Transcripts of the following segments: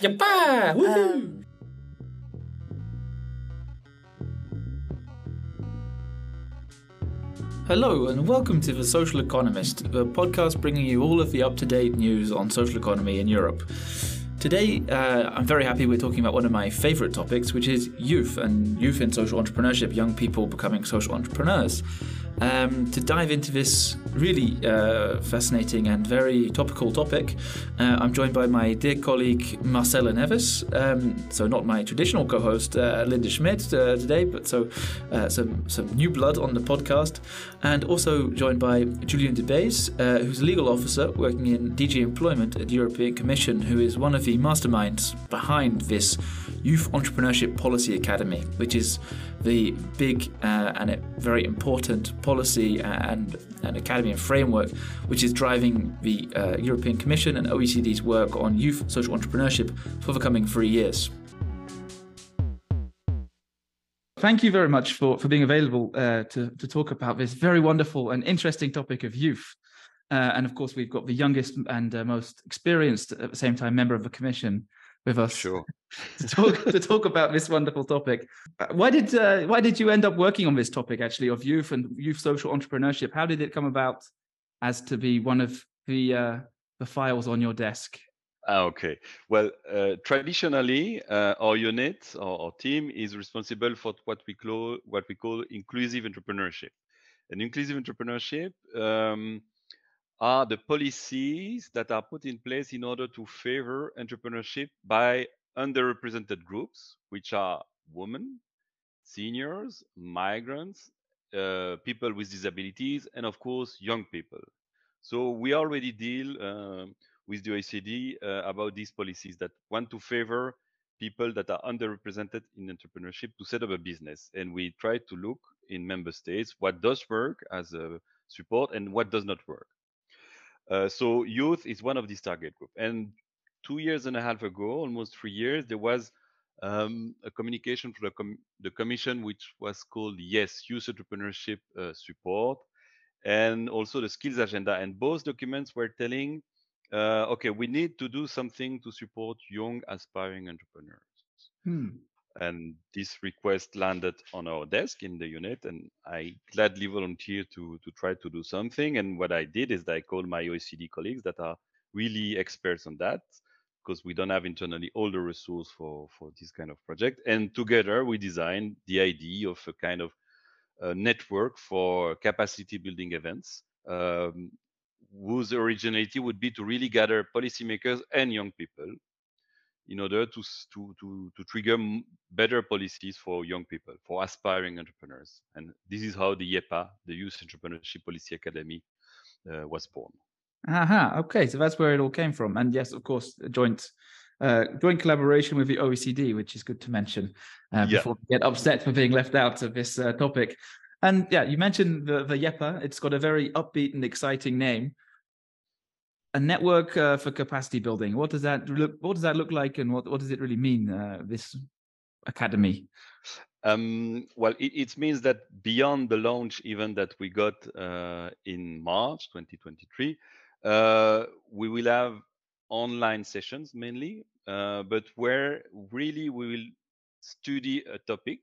YEPA! Woohoo! Hello, and welcome to The Social Economist, the podcast bringing you all of the up to date news on social economy in Europe. Today, uh, I'm very happy we're talking about one of my favorite topics, which is youth and youth in social entrepreneurship, young people becoming social entrepreneurs. Um, to dive into this really uh, fascinating and very topical topic, uh, I'm joined by my dear colleague Marcela Neves. Um, so, not my traditional co host uh, Linda Schmidt uh, today, but so uh, some, some new blood on the podcast. And also joined by Julien De Beys, uh, who's a legal officer working in DG Employment at the European Commission, who is one of the masterminds behind this Youth Entrepreneurship Policy Academy, which is the big and very important policy and, and academy and framework, which is driving the uh, European Commission and OECD's work on youth social entrepreneurship for the coming three years. Thank you very much for, for being available uh, to, to talk about this very wonderful and interesting topic of youth. Uh, and of course, we've got the youngest and uh, most experienced at the same time member of the Commission, with us sure. to talk to talk about this wonderful topic. Uh, why did uh, why did you end up working on this topic actually of youth and youth social entrepreneurship? How did it come about as to be one of the uh, the files on your desk? Ah, okay. Well, uh, traditionally, uh, our unit or our team is responsible for what we call what we call inclusive entrepreneurship. And inclusive entrepreneurship um, are the policies that are put in place in order to favor entrepreneurship by underrepresented groups, which are women, seniors, migrants, uh, people with disabilities, and of course, young people. So we already deal uh, with the OECD uh, about these policies that want to favor people that are underrepresented in entrepreneurship to set up a business. And we try to look in member states what does work as a support and what does not work. Uh, so youth is one of these target group. And two years and a half ago, almost three years, there was um, a communication from the, com- the, commission, which was called Yes, Youth Entrepreneurship uh, Support, and also the skills agenda. And both documents were telling, uh, okay, we need to do something to support young aspiring entrepreneurs. Hmm and this request landed on our desk in the unit and i gladly volunteered to to try to do something. And what i did is that i called my oecd colleagues that are really experts on that because we don't have internally all the resources for for this kind of project. And together we designed the idea of a kind of a network for capacity building events um, whose originality would be to really gather policymakers and young people in order to to to, to trigger better policies for young people, for aspiring entrepreneurs. And this is how the YEPA, the Youth Entrepreneurship Policy Academy, uh, was born. Aha, okay, so that's where it all came from. And yes, of course, joint uh, joint collaboration with the OECD, which is good to mention uh, before yeah. we get upset for being left out of this uh, topic. And yeah, you mentioned the, the YEPA. It's got a very upbeat and exciting name a network uh, for capacity building. What does that look? What does that look like, and what what does it really mean? Uh, this academy. Um, well, it, it, means that beyond the launch event that we got uh, in March 2023, uh, we will have online sessions mainly, uh, but where really we will study a topic,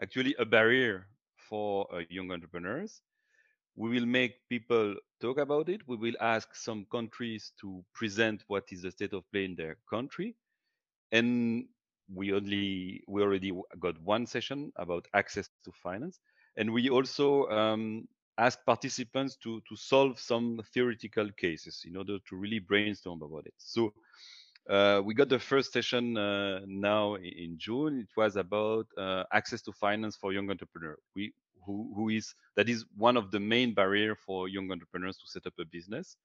actually a barrier for uh, young entrepreneurs, we will make people talk about it. We will ask some countries to present what is the state of play in their country. And we only we already got one session about access to finance. And we also um, ask participants to to solve some theoretical cases in order to really brainstorm about it. So uh, we got the first session uh, now in June. It was about uh, access to finance for young entrepreneurs. We who, who is that is one of the main barrier for young entrepreneurs to set up a business.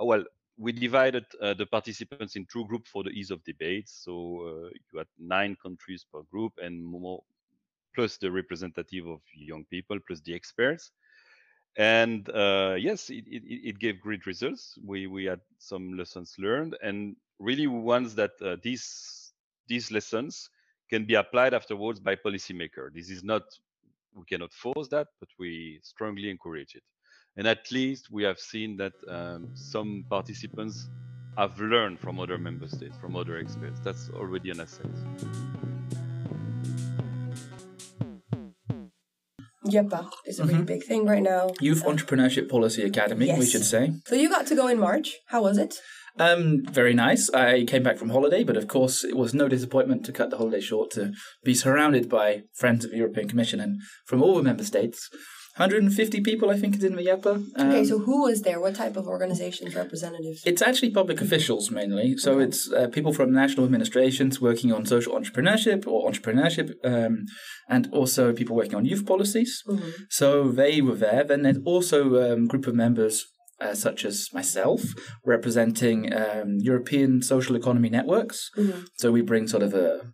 Uh, well, we divided uh, the participants in two groups for the ease of debate. So uh, you had nine countries per group and more, plus the representative of young people, plus the experts. And uh, yes, it, it, it, gave great results. We we had some lessons learned, and really ones that uh, these these lessons can be applied afterwards by policymaker. This is not we cannot force that, but we strongly encourage it. And at least we have seen that um, some participants have learned from other member states, from other experts. That's already an asset. YEPA is a really big thing right now. Youth Entrepreneurship Policy Academy, we should say. So you got to go in March. How was it? Um, very nice. I came back from holiday, but of course, it was no disappointment to cut the holiday short to be surrounded by friends of the European Commission and from all the member states. 150 people, I think, is in the YEPA. Okay, Um, so who was there? What type of organizations, representatives? It's actually public officials mainly. So Okay. it's uh, people from national administrations working on social entrepreneurship or entrepreneurship, um, and also people working on youth policies. Mhm. So they were there. Then there's also a um, group of members, uh, such as myself, representing um, European social economy networks. Mhm. So we bring sort of a,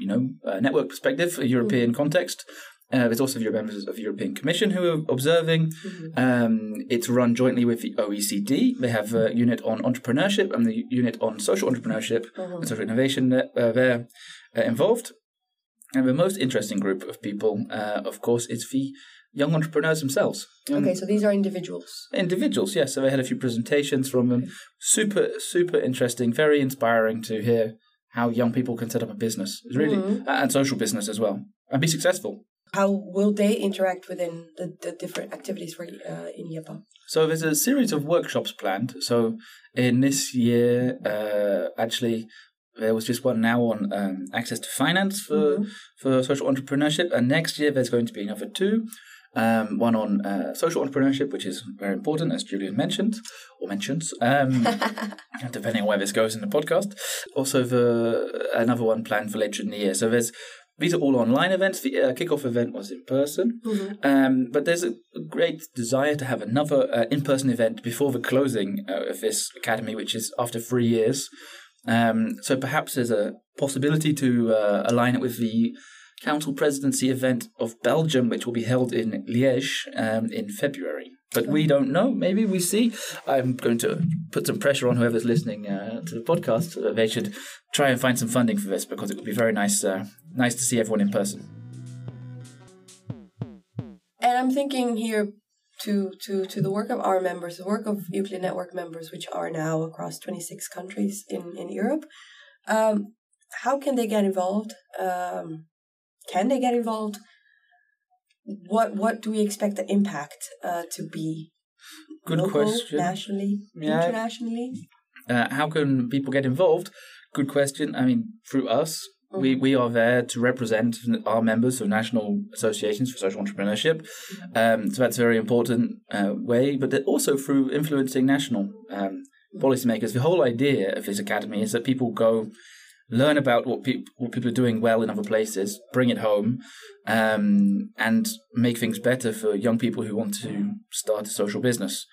you know, a network perspective, a European context. Uh, there's also members of the European Commission who are observing. Mhm. Um, it's run jointly with the OECD. They have a unit on entrepreneurship and the unit on social entrepreneurship Mhm. and social innovation that, uh, there uh, involved. And the most interesting group of people, uh, of course, is the young entrepreneurs themselves. Young Okay, so these are individuals. individuals, yes. So they had a few presentations from them. Super, super interesting, very inspiring to hear how young people can set up a business. It's really Mhm. and social business as well, and be successful. How will they interact within the, the different activities for uh, in YEPA? So there's a series of workshops planned. So in this year, uh, actually, there was just one now on um, access to finance for Mhm. for social entrepreneurship, and next year there's going to be another two. Um, one on uh, social entrepreneurship, which is very important, as Julien mentioned or mentions, um, depending on where this goes in the podcast. Also, the another one planned for later in the year. So there's these are all online events. The uh, kickoff event was in person. Mhm. Um, but there's a great desire to have another uh, in-person event before the closing uh, of this academy, which is after three years. Um, so perhaps there's a possibility to uh, align it with the council presidency event of Belgium, which will be held in Liège um, in February. But we don't know. Maybe we see. I'm going to put some pressure on whoever's listening uh, to the podcast. They should try and find some funding for this because it would be very nice, uh, nice to see everyone in person. And I'm thinking here to, to, to the work of our members, the work of Euclid Network members, which are now across 26 countries in, in Europe. Um, how can they get involved? Um, can they get involved? What what do we expect the impact uh, to be? Good Local, question. Nationally, Yeah. internationally. Uh, how can people get involved? Good question. I mean, through us, we, we are there to represent our members of national associations for social entrepreneurship. Um, so that's a very important uh, way, but also through influencing national um, policymakers. The whole idea of this academy is that people go learn about what, peop what people are doing well in other places, bring it home, um, and make things better for young people who want to start a social business.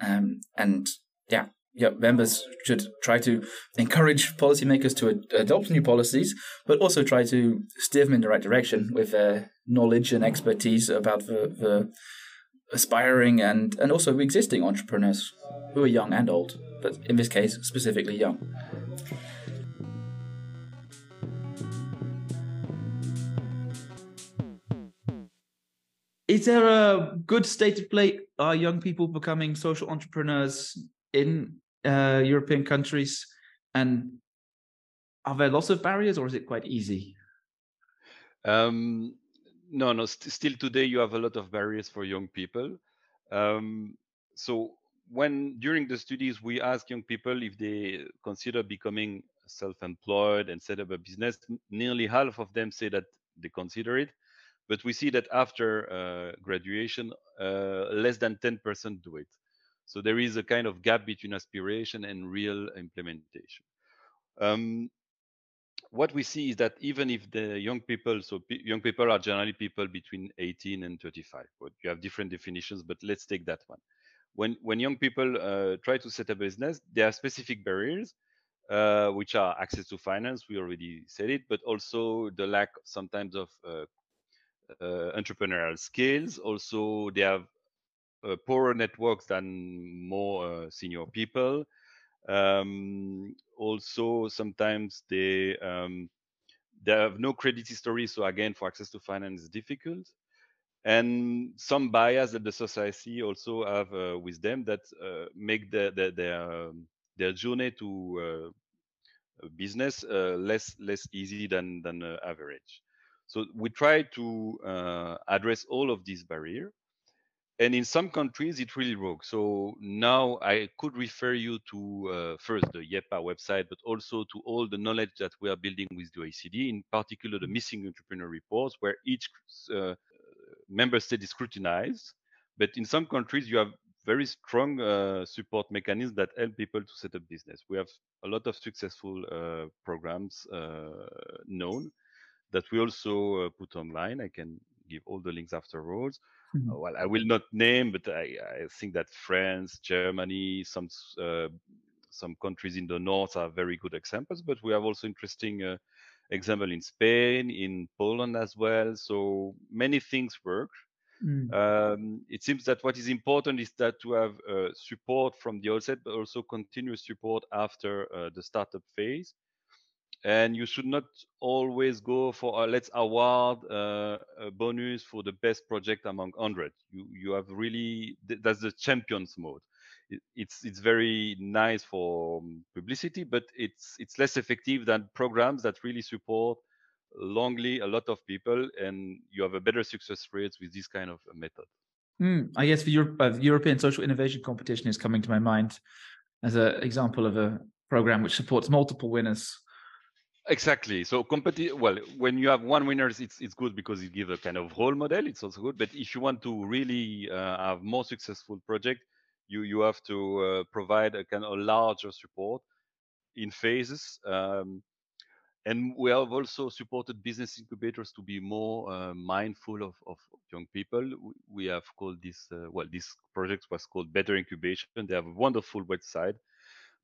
Um, and yeah, yeah, members should try to encourage policymakers to ad- adopt new policies, but also try to steer them in the right direction with their knowledge and expertise about the, the aspiring and, and also existing entrepreneurs who are young and old, but in this case, specifically young. Is there a good state of play? Are young people becoming social entrepreneurs in uh, European countries? And are there lots of barriers or is it quite easy? Um, no, no. St- still today, you have a lot of barriers for young people. Um, so when during the studies we ask young people if they consider becoming self-employed and set up a business, nearly half of them say that they consider it. But we see that after uh, graduation, uh, less than 10% do it. So there is a kind of gap between aspiration and real implementation. Um, what we see is that even if the young people, so young people are generally people between 18 and 35, but you have different definitions, but let's take that one. When, when young people uh, try to set up a business, there are specific barriers, uh, which are access to finance, we already said it, but also the lack sometimes of uh, entrepreneurial skills. Also, they have uh, poorer networks than more uh, senior people. Um, also, sometimes they um, they have no credit history, so again, for access to finance is difficult. And some bias that the society also have uh, with them that uh, make the, the, their um, their journey to business less less easy than than average. So we try to address all of these barriers and in some countries it really works. So now i could refer you to uh, first the YEPA website but also to all the knowledge that we are building with the oecd in particular the missing entrepreneur reports where each uh, member state is scrutinized. But in some countries you have very strong uh, support mechanisms that help people to set up business. We have a lot of successful uh, programs uh, known that we also uh, put online i can give all the links afterwards Mm-hmm. Well, I will not name, but I, I think that France, Germany, some uh, some countries in the north are very good examples. But we have also interesting uh, example in Spain, in Poland as well. So many things work. Mm. Um, it seems that what is important is that to have uh, support from the outset, but also continuous support after uh, the startup phase and you should not always go for uh, let's award uh, a bonus for the best project among 100 you you have really that's the champions mode. It, it's it's very nice for um, publicity but it's it's less effective than programs that really support longly a lot of people and you have a better success rates with this kind of method. Mm, i guess the Europe, uh, european social innovation competition is coming to my mind as an example of a program which supports multiple winners Exactly. So competi- well, when you have one winner, it's it's good because it gives a kind of role model. It's also good. But if you want to really uh, have more successful project, you you have to uh, provide a kind of larger support in phases. Um, and we have also supported business incubators to be more uh, mindful of, of young people. We have called this, uh, well, this project was called Better Incubation. They have a wonderful website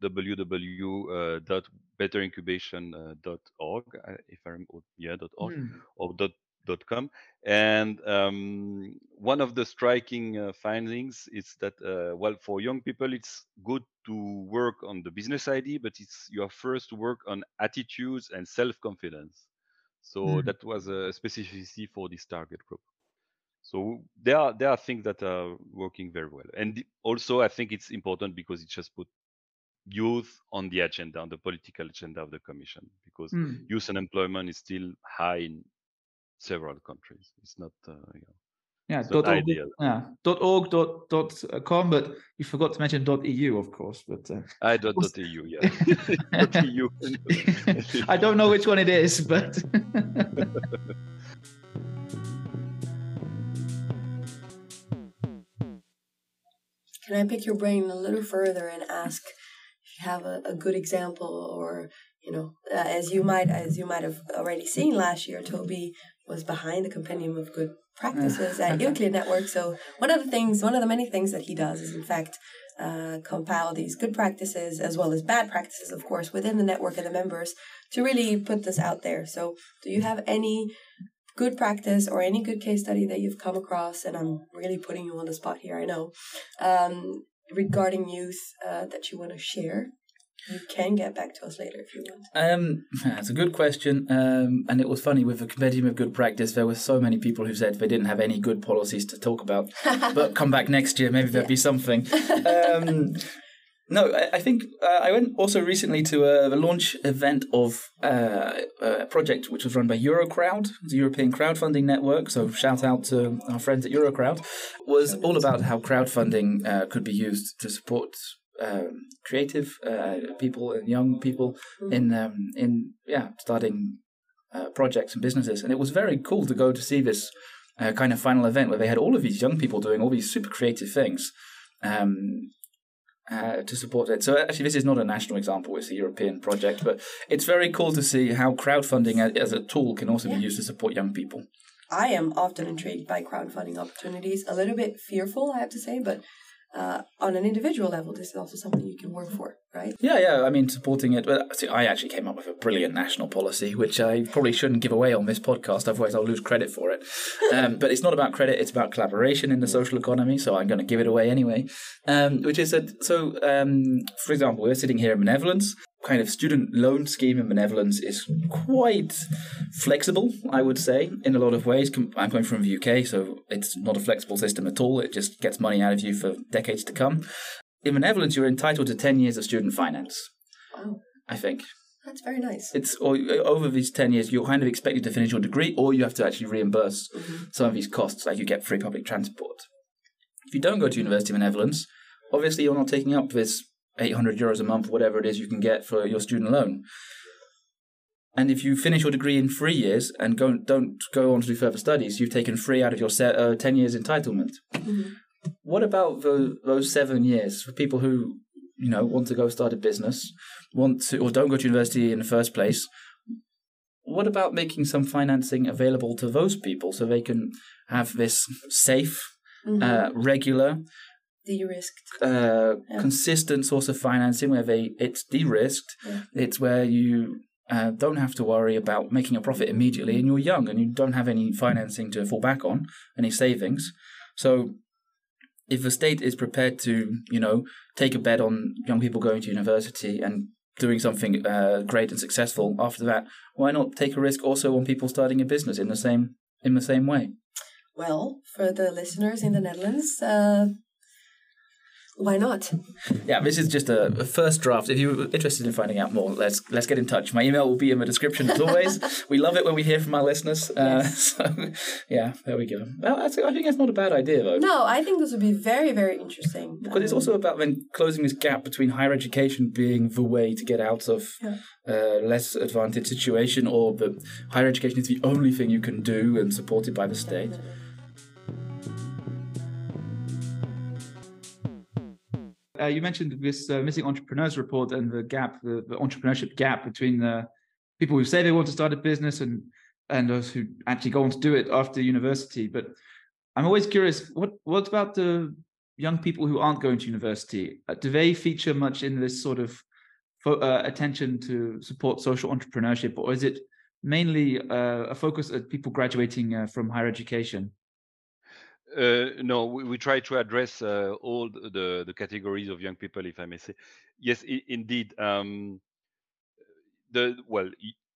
www.betterincubation.org, uh, if I remember, yeah, .org mm. or dot, dot .com. And um, one of the striking uh, findings is that, uh, well, for young people, it's good to work on the business idea, but it's your first work on attitudes and self-confidence. So mm. that was a specificity for this target group. So there are there are things that are working very well, and also I think it's important because it just put youth on the agenda, on the political agenda of the Commission, because mm. youth unemployment is still high in several countries. It's not, uh, you know, yeah, dot org, ideal. Yeah, dot org dot dot com, but you forgot to mention dot eu, of course. But uh, I dot dot eu, yeah. dot EU. I don't know which one it is, but. Can I pick your brain a little further and ask have a, a good example or you know uh, as you might as you might have already seen last year toby was behind the compendium of good practices at euclid network. So one of the things one of the many things that he does is in fact uh, compile these good practices as well as bad practices of course within the network and the members to really put this out there. So do you have any good practice or any good case study that you've come across? And i'm really putting you on the spot here i know. Um, regarding youth uh, that you want to share, you can get back to us later if you want. Um, that's a good question. Um, and it was funny with the compendium of good practice. There were so many people who said they didn't have any good policies to talk about. but come back next year, maybe there'll yeah. be something. Um, no, I, I think uh, I went also recently to a, launch event of uh, a project which was run by Eurocrowd, the European crowdfunding network. So shout out to our friends at Eurocrowd. Was all about how crowdfunding uh, could be used to support um, creative uh, people and young people mm. in um, in yeah starting uh, projects and businesses. And it was very cool to go to see this uh, kind of final event where they had all of these young people doing all these super creative things. Um, uh, to support it. So actually, this is not a national example; it's a European project. But it's very cool to see how crowdfunding as a tool can also yeah. be used to support young people. I am often intrigued by crowdfunding opportunities. A little bit fearful, I have to say, but uh, on an individual level, this is also something you can work for, right? Yeah, yeah. I mean, supporting it. But see, I actually came up with a brilliant national policy, which I probably shouldn't give away on this podcast, otherwise I'll lose credit for it. Um, but it's not about credit; it's about collaboration in the social economy. So I'm going to give it away anyway. Um, which is that. So, um, for example, we're sitting here in benevolence kind of student loan scheme in benevolence is quite flexible, I would say, in a lot of ways. I'm coming from the UK, so it's not a flexible system at all. It just gets money out of you for decades to come. in the Netherlands, you're entitled to 10 years of student finance, Oh, I think. that's very nice. It's or, over these 10 years, you're kind of expected to finish your degree, or you have to actually reimburse Mhm. some of these costs, like you get free public transport. If you don't go to university Netherlands, obviously you're not taking up this 800 euros a month, whatever it is you can get for your student loan. And if you finish your degree in three years and go, don't go on to do further studies, you've taken three out of your se- uh, 10 years entitlement. Mhm. What about the, those seven years for people who, you know, want to go start a business, want to, or don't go to university in the first place? What about making some financing available to those people so they can have this safe, Mhm. uh, regular, De-risked. uh, Yeah. consistent source of financing where they it's de-risked. Yeah. It's where you uh, don't have to worry about making a profit immediately, and you're young and you don't have any financing to fall back on, any savings. So, if the state is prepared to, you know, take a bet on young people going to university and doing something uh, great and successful after that, why not take a risk also on people starting a business in the same in the same way? Well, for the listeners in the Netherlands, uh, why not? Yeah, this is just a, first draft. If you're interested in finding out more, let's let's get in touch. My email will be in the description as always. we love it when we hear from our listeners. Uh, Yes. so, yeah, there we go. Well, that's, I think that's not a bad idea though. No, I think this would be very, very interesting. Because it's Um, also about then closing this gap between higher education being the way to get out of Yeah. uh, less advantaged situation, or the higher education is the only thing you can do and supported by the state. Uh, you mentioned this uh, missing entrepreneurs report and the gap, the, the entrepreneurship gap between the people who say they want to start a business and and those who actually go on to do it after university. But I'm always curious, what what about the young people who aren't going to university? Uh, do they feature much in this sort of fo- uh, attention to support social entrepreneurship, or is it mainly uh, a focus at people graduating uh, from higher education? Uh, no, we, we try to address uh, all the, the categories of young people, if I may say. Yes, i- indeed. Um, the well,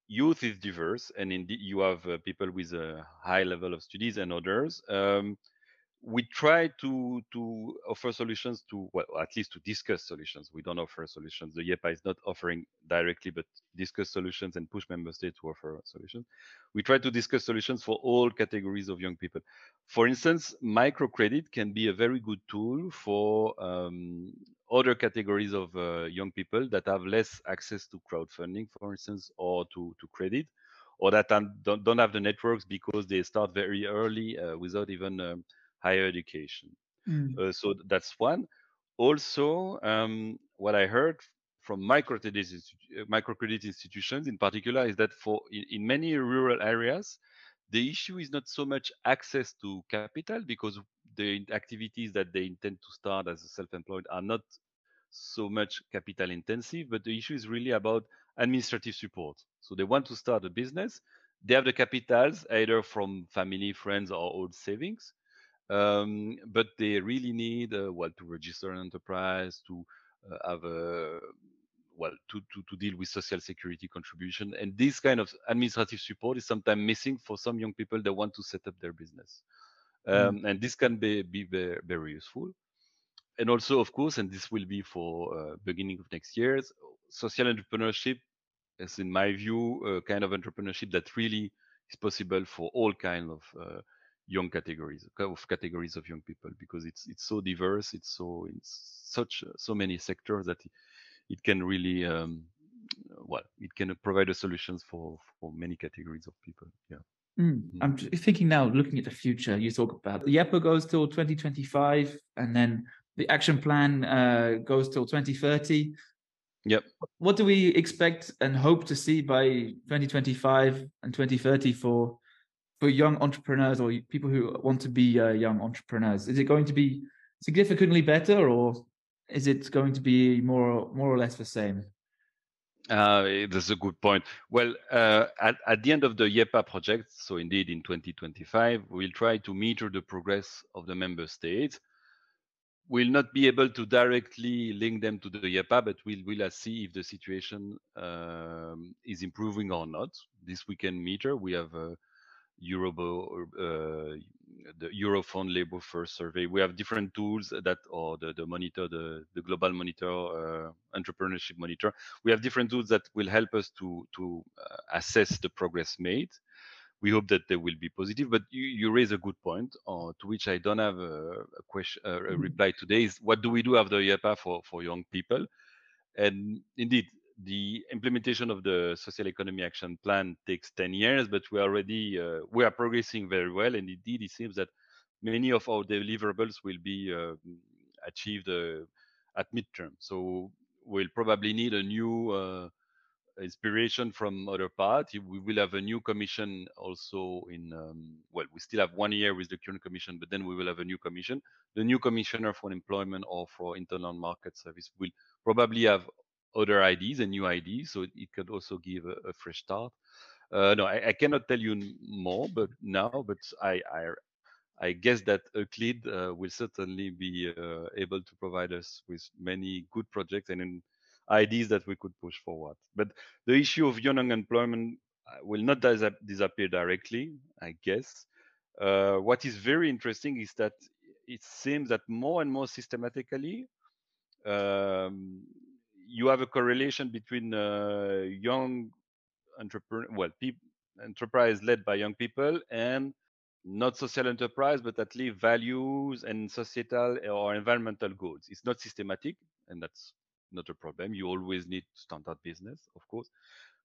youth is diverse, and indeed you have uh, people with a high level of studies and others. Um, we try to to offer solutions to well, at least to discuss solutions. We don't offer solutions. The YEPA is not offering directly, but discuss solutions and push member states to offer solutions. We try to discuss solutions for all categories of young people. For instance, microcredit can be a very good tool for um, other categories of uh, young people that have less access to crowdfunding, for instance, or to, to credit, or that don't, don't have the networks because they start very early uh, without even um, higher education. Uh, so that's one. Also, um, what I heard from microcredit, institu- uh, microcredit institutions in particular is that for in, in many rural areas, the issue is not so much access to capital because the activities that they intend to start as a self-employed are not so much capital intensive, but the issue is really about administrative support. So they want to start a business. They have the capitals either from family, friends, or old savings, um, but they really need uh, well to register an enterprise, to uh, have a well to, to to deal with social security contribution, and this kind of administrative support is sometimes missing for some young people that want to set up their business, um, and this can be be very, very useful. And also of course and this will be for uh, beginning of next year social entrepreneurship is in my view a kind of entrepreneurship that really is possible for all kind of uh, young categories of categories of young people because it's it's so diverse it's so it's such uh, so many sectors that it, can really um, well it can provide the solutions for for many categories of people yeah Mm. I'm thinking now, looking at the future. You talk about the YEPA goes till 2025, and then the action plan uh, goes till 2030. Yep. What do we expect and hope to see by 2025 and 2030 for for young entrepreneurs or people who want to be uh, young entrepreneurs? Is it going to be significantly better, or is it going to be more more or less the same? Uh, that's a good point. Well, uh, at, at the end of the YEPA project, so indeed in 2025, we'll try to meter the progress of the member states. We'll not be able to directly link them to the YEPA, but we'll, we'll see if the situation um, is improving or not. This we can meter. We have uh, Eurobo, uh, the Eurofound Labor Force survey. We have different tools that, or the, the monitor, the, the global monitor, uh, entrepreneurship monitor. We have different tools that will help us to, to uh, assess the progress made. We hope that they will be positive, but you, you raise a good point uh, to which I don't have a, a question, a Mm-hmm. reply today is what do we do after YEPA for, for young people? And indeed, the implementation of the social economy action plan takes 10 years but we are already uh, we are progressing very well. And indeed it seems that many of our deliverables will be uh, achieved uh, at midterm. So we'll probably need a new uh, inspiration from other parts. We will have a new commission also in um, well we still have one year with the current commission but then we will have a new commission. The new commissioner for employment or for internal market service will probably have other IDs and new IDs, so it could also give a, a fresh start. Uh, no, I, I, cannot tell you more, but now, but I I, I guess that Euclid uh, will certainly be uh, able to provide us with many good projects and ideas that we could push forward. But the issue of young unemployment will not dis disappear directly, I guess. Uh, what is very interesting is that it seems that more and more systematically, um, you have a correlation between uh, young entrepreneur, well, enterprise led by young people and not social enterprise, but at least values and societal or environmental goals. It's not systematic, and that's not a problem. You always need standard business, of course,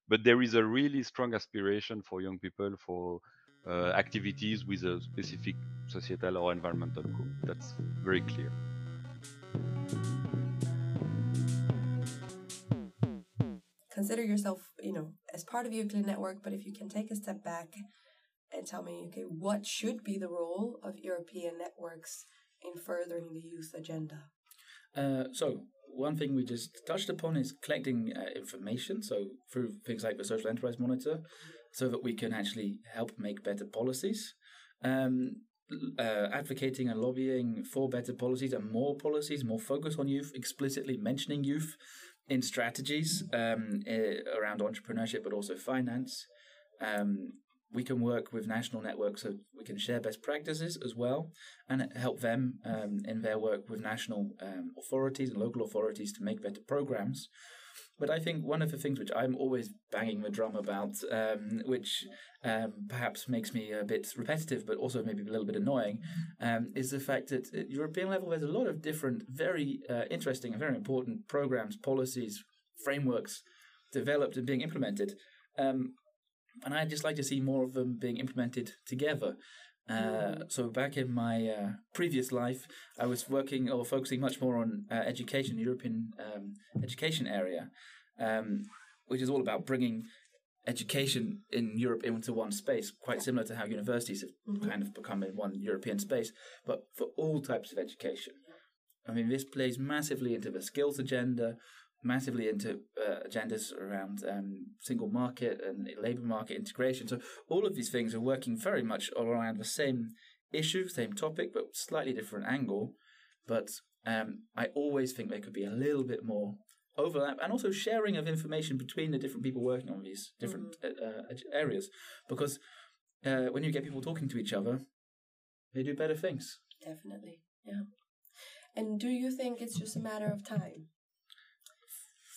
but there is a really strong aspiration for young people for uh, activities with a specific societal or environmental goal. That's very clear. Consider yourself, you know, as part of Euclid Network, but if you can take a step back and tell me, okay, what should be the role of European networks in furthering the youth agenda? Uh, so, one thing we just touched upon is collecting uh, information, so through things like the Social Enterprise Monitor, so that we can actually help make better policies. Um, uh, advocating and lobbying for better policies and more policies, more focus on youth, explicitly mentioning youth in strategies um, uh, around entrepreneurship, but also finance. Um, we can work with national networks so we can share best practices as well and help them um, in their work with national um, authorities and local authorities to make better programs. But I think one of the things which I'm always banging the drum about, um, which um, perhaps makes me a bit repetitive, but also maybe a little bit annoying, um, is the fact that at European level there's a lot of different, very uh, interesting and very important programs, policies, frameworks developed and being implemented. Um, and I'd just like to see more of them being implemented together. Uh, so back in my uh, previous life, I was working or focusing much more on uh, education, European um, education area, um, which is all about bringing education in Europe into one space, quite similar to how universities have mm-hmm. kind of become in one European space, but for all types of education. I mean, this plays massively into the skills agenda, massively into uh, agendas around um, single market and labor market integration. So all of these things are working very much around the same issue, same topic, but slightly different angle. But um, I always think there could be a little bit more overlap and also sharing of information between the different people working on these different mm-hmm. uh, areas. Because uh, when you get people talking to each other, they do better things. Definitely, yeah. And do you think it's just a matter of time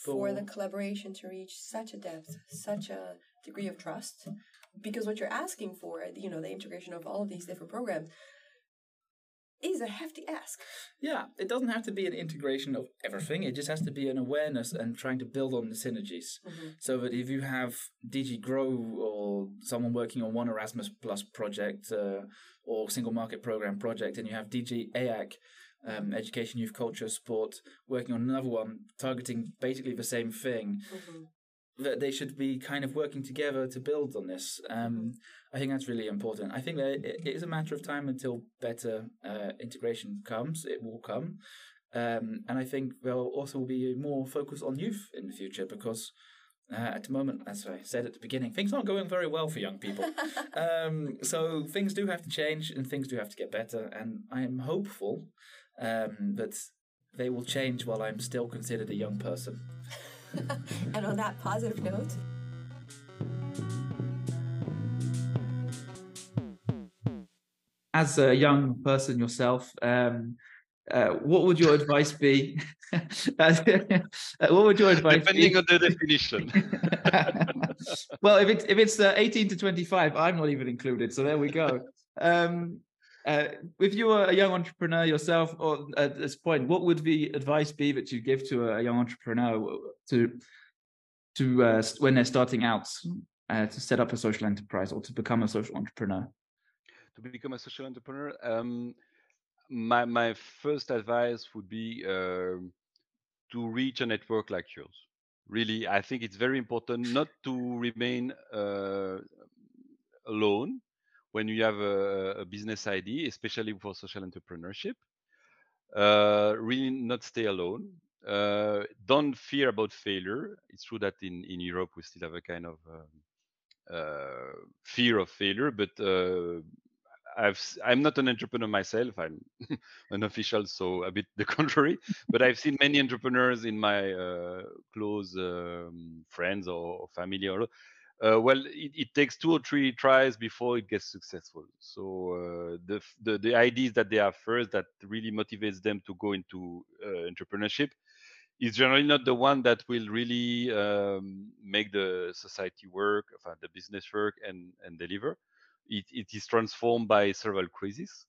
for the collaboration to reach such a depth, such a degree of trust. Because what you're asking for, you know, the integration of all of these different programs, is a hefty ask. Yeah, it doesn't have to be an integration of everything. It just has to be an awareness and trying to build on the synergies. Mm-hmm. So that if you have DG Grow or someone working on one Erasmus Plus project uh, or single market program project, and you have DG EAC um, education, youth culture, sport, working on another one targeting basically the same thing. Mm-hmm. That they should be kind of working together to build on this. Um, mm-hmm. I think that's really important. I think that it is a matter of time until better uh, integration comes. It will come. Um, and I think there will also be more focus on youth in the future because uh, at the moment, as I said at the beginning, things aren't going very well for young people. um, so things do have to change and things do have to get better. And I am hopeful um, but they will change while I'm still considered a young person. and on that positive note, as a young person yourself, um, uh, what would your advice be? what would your advice Depending be? on the definition. well, if it's if it's uh, 18 to 25, I'm not even included. So there we go. Um, uh, if you were a young entrepreneur yourself, or at this point, what would the advice be that you give to a young entrepreneur to to uh, when they're starting out uh, to set up a social enterprise or to become a social entrepreneur? to become a social entrepreneur, um, my my first advice would be uh, to reach a network like yours. Really, I think it's very important not to remain uh, alone when you have a, a, business idea, especially for social entrepreneurship. Uh, really, not stay alone. Uh, don't fear about failure. It's true that in in Europe we still have a kind of um, uh, fear of failure, but uh, I've I'm not an entrepreneur myself. I'm an official, so a bit the contrary. But I've seen many entrepreneurs in my uh, close um, friends or, family. Or uh, well, it, it, takes two or three tries before it gets successful. So uh, the, the the ideas that they have first that really motivates them to go into uh, entrepreneurship is generally not the one that will really um, make the society work, the business work, and and deliver it, it is transformed by several crises.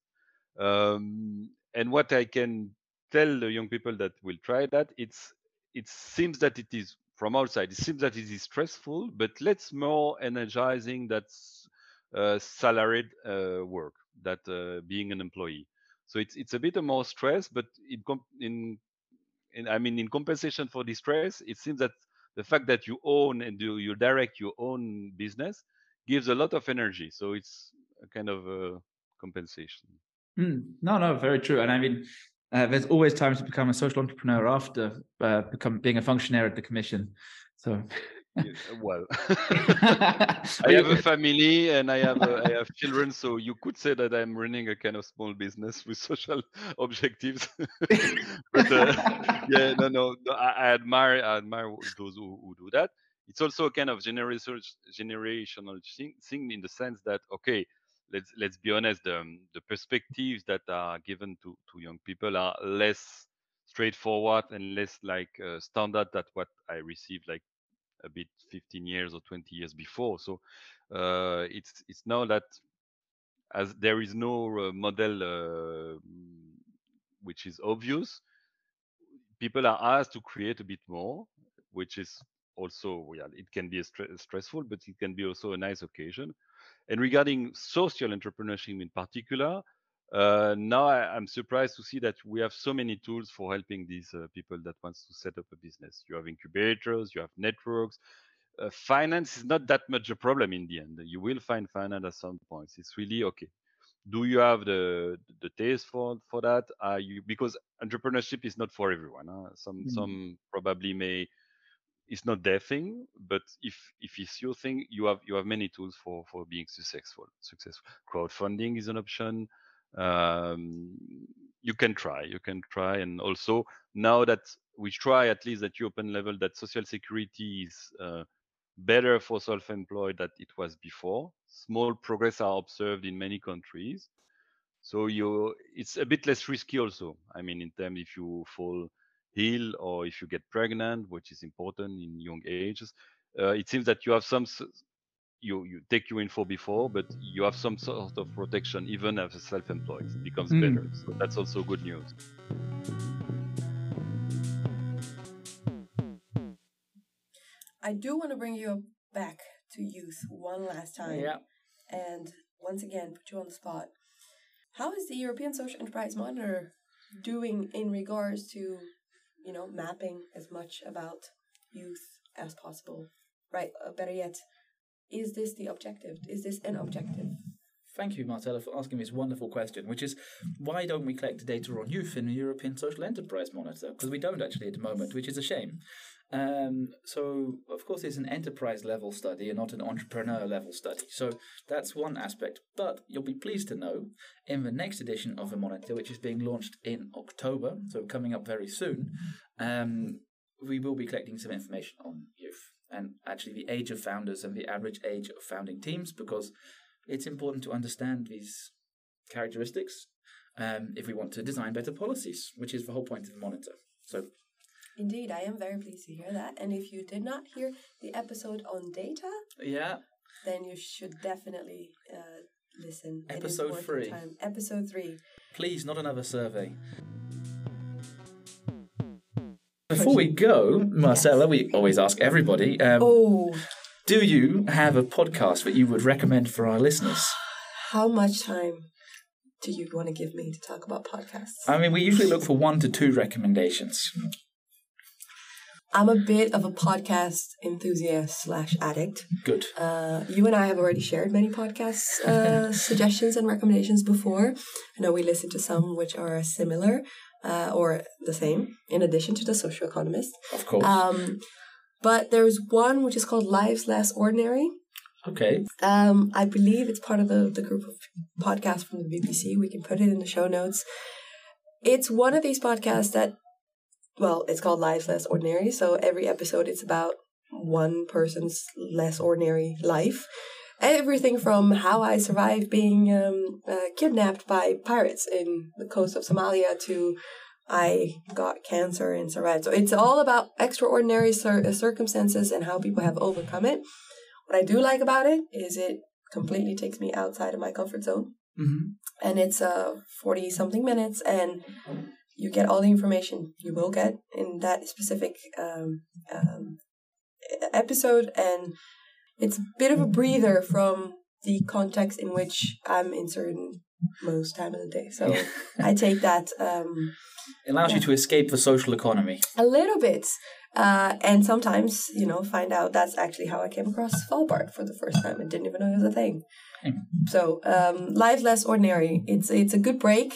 Um, and what I can tell the young people that will try that, it's it seems that it is from outside. It seems that it is stressful, but let's more energizing that uh, salaried uh, work, that uh, being an employee. So it's it's a bit more stress, but in, in in I mean in compensation for the stress, it seems that the fact that you own and you, you direct your own business gives a lot of energy. So it's a kind of a compensation. Mm, no, no, very true. And I mean, uh, there's always time to become a social entrepreneur after uh, become being a functionary at the commission. So. well, I have a family and I have I have children, so you could say that I'm running a kind of small business with social objectives. but uh, yeah, no, no, no I, I, admire I admire those who, who do that it's also a kind of generational generational thing, thing in the sense that okay let's let's be honest the, the perspectives that are given to to young people are less straightforward and less like uh, standard that what i received like a bit 15 years or 20 years before so uh, it's it's now that as there is no uh, model uh, which is obvious people are asked to create a bit more which is also yeah, it can be stressful, but it can be also a nice occasion. And regarding social entrepreneurship in particular, uh, now I, am surprised to see that we have so many tools for helping these uh, people that wants to set up a business. You have incubators, you have networks. Uh, finance is not that much a problem in the end. You will find finance at some points. It's really okay. Do you have the the taste for for that? Are you because entrepreneurship is not for everyone. Huh? Some mm. some probably may it's not their thing but if if it's your thing you have you have many tools for for being successful. Successful. Crowdfunding is an option. Um, you can try you can try. And also now that we try at least at european level that social security is uh, better for self-employed than it was before. Small progress are observed in many countries. So you it's a bit less risky also. I mean in terms if you fall heal or if you get pregnant, which is important in young ages. Uh, it seems that you have some you you take your info before, but you have some sort of protection even as a self-employed. It becomes mm. better, so that's also good news. I do want to bring you back to youth one last time. Yeah. And once again, put you on the spot. How is the European Social Enterprise Monitor doing in regards to you know, mapping as much about youth as possible. Right, uh, better yet, is this the objective? Is this an objective? Thank you, Marcela, for asking this wonderful question, which is why don't we collect data on youth in the European Social Enterprise Monitor? Because we don't actually at the moment, which is a shame. Um, so, of course, it's an enterprise level study and not an entrepreneur level study. So, that's one aspect. But you'll be pleased to know in the next edition of the monitor, which is being launched in October, so coming up very soon, um, we will be collecting some information on youth and actually the age of founders and the average age of founding teams because it's important to understand these characteristics um, if we want to design better policies, which is the whole point of the monitor. So, Indeed, I am very pleased to hear that. And if you did not hear the episode on data, yeah, then you should definitely uh, listen. Episode three. time. Episode three. please, not another survey. Before we go, Marcela, we always ask everybody um, Oh, do you have a podcast that you would recommend for our listeners? how much time do you want to give me to talk about podcasts? I mean, we usually look for one to two recommendations. I'm a bit of a podcast enthusiast slash addict. Good. Uh, you and I have already shared many podcast uh, suggestions and recommendations before. I know we listened to some which are similar uh, or the same, in addition to the Social Economist. Of course. Um, but there's one which is called Lives Less Ordinary. okay. Um, I believe it's part of the, the group of podcasts from the BBC. We can put it in the show notes. It's one of these podcasts that, well, it's called Lives Less Ordinary. So every episode, it's about one person's less ordinary life. Everything from how I survived being um, uh, kidnapped by pirates in the coast of Somalia to I got cancer and survived. So it's all about extraordinary cir- circumstances and how people have overcome it. What I do like about it is it completely takes me outside of my comfort zone. hmm And it's uh 40 something minutes and you get all the information you will get in that specific um, um, episode and it's a bit of a breather from the context in which I'm inserting most time of the day. So I take that um, It allows you to escape the social economy. a little bit. Uh, and sometimes, you know, find out that's actually how I came across Svalbard for the first time and didn't even know it was a thing. So, um, life less ordinary. It's it's a good break.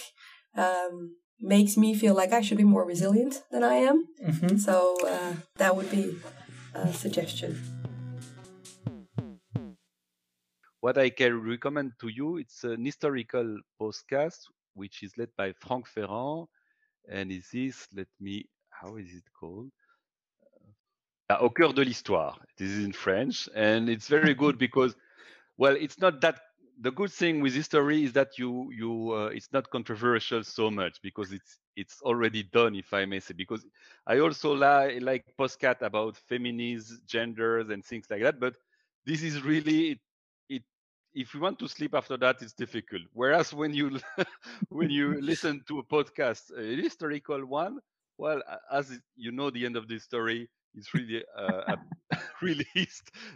Um, makes me feel like I should be more resilient than I am. hmm So uh, that would be a suggestion. What I can recommend to you, it's an historical podcast which is led by Franck Ferrand, and is this? Let me. How is it called? Uh, Au cœur de l'histoire. This is in French, and it's very good because, well, it's not that. The good thing with history is that you you uh, it's not controversial so much because it's it's already done, if I may say. Because I also li- like podcast about feminism, genders, and things like that. But this is really it, it if you want to sleep after that it's difficult whereas when you when you listen to a podcast a historical one well as you know the end of the story it's really uh, really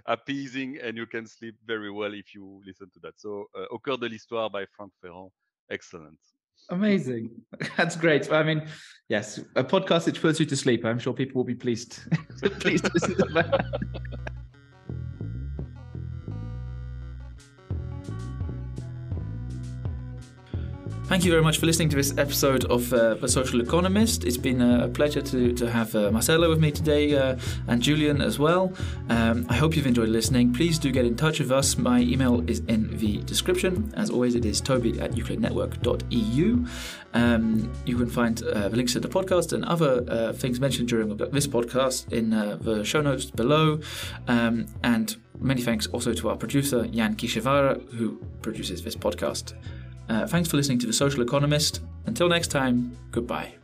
appeasing and you can sleep very well if you listen to that so uh, au cœur de l'histoire by Franck Ferrand excellent Amazing. That's great. I mean, yes, a podcast which puts you to sleep. I'm sure people will be pleased. pleased to listen to that. Thank you very much for listening to this episode of uh, The Social Economist. It's been a pleasure to, to have uh, Marcela with me today uh, and Julien as well. Um, I hope you've enjoyed listening. Please do get in touch with us. My email is in the description. As always, it is toby at euclidnetwork.eu. Um, you can find uh, the links to the podcast and other uh, things mentioned during this podcast in uh, the show notes below. Um, and many thanks also to our producer, Jan Kiszowara, who produces this podcast. Uh, thanks for listening to The Social Economist. Until next time, goodbye.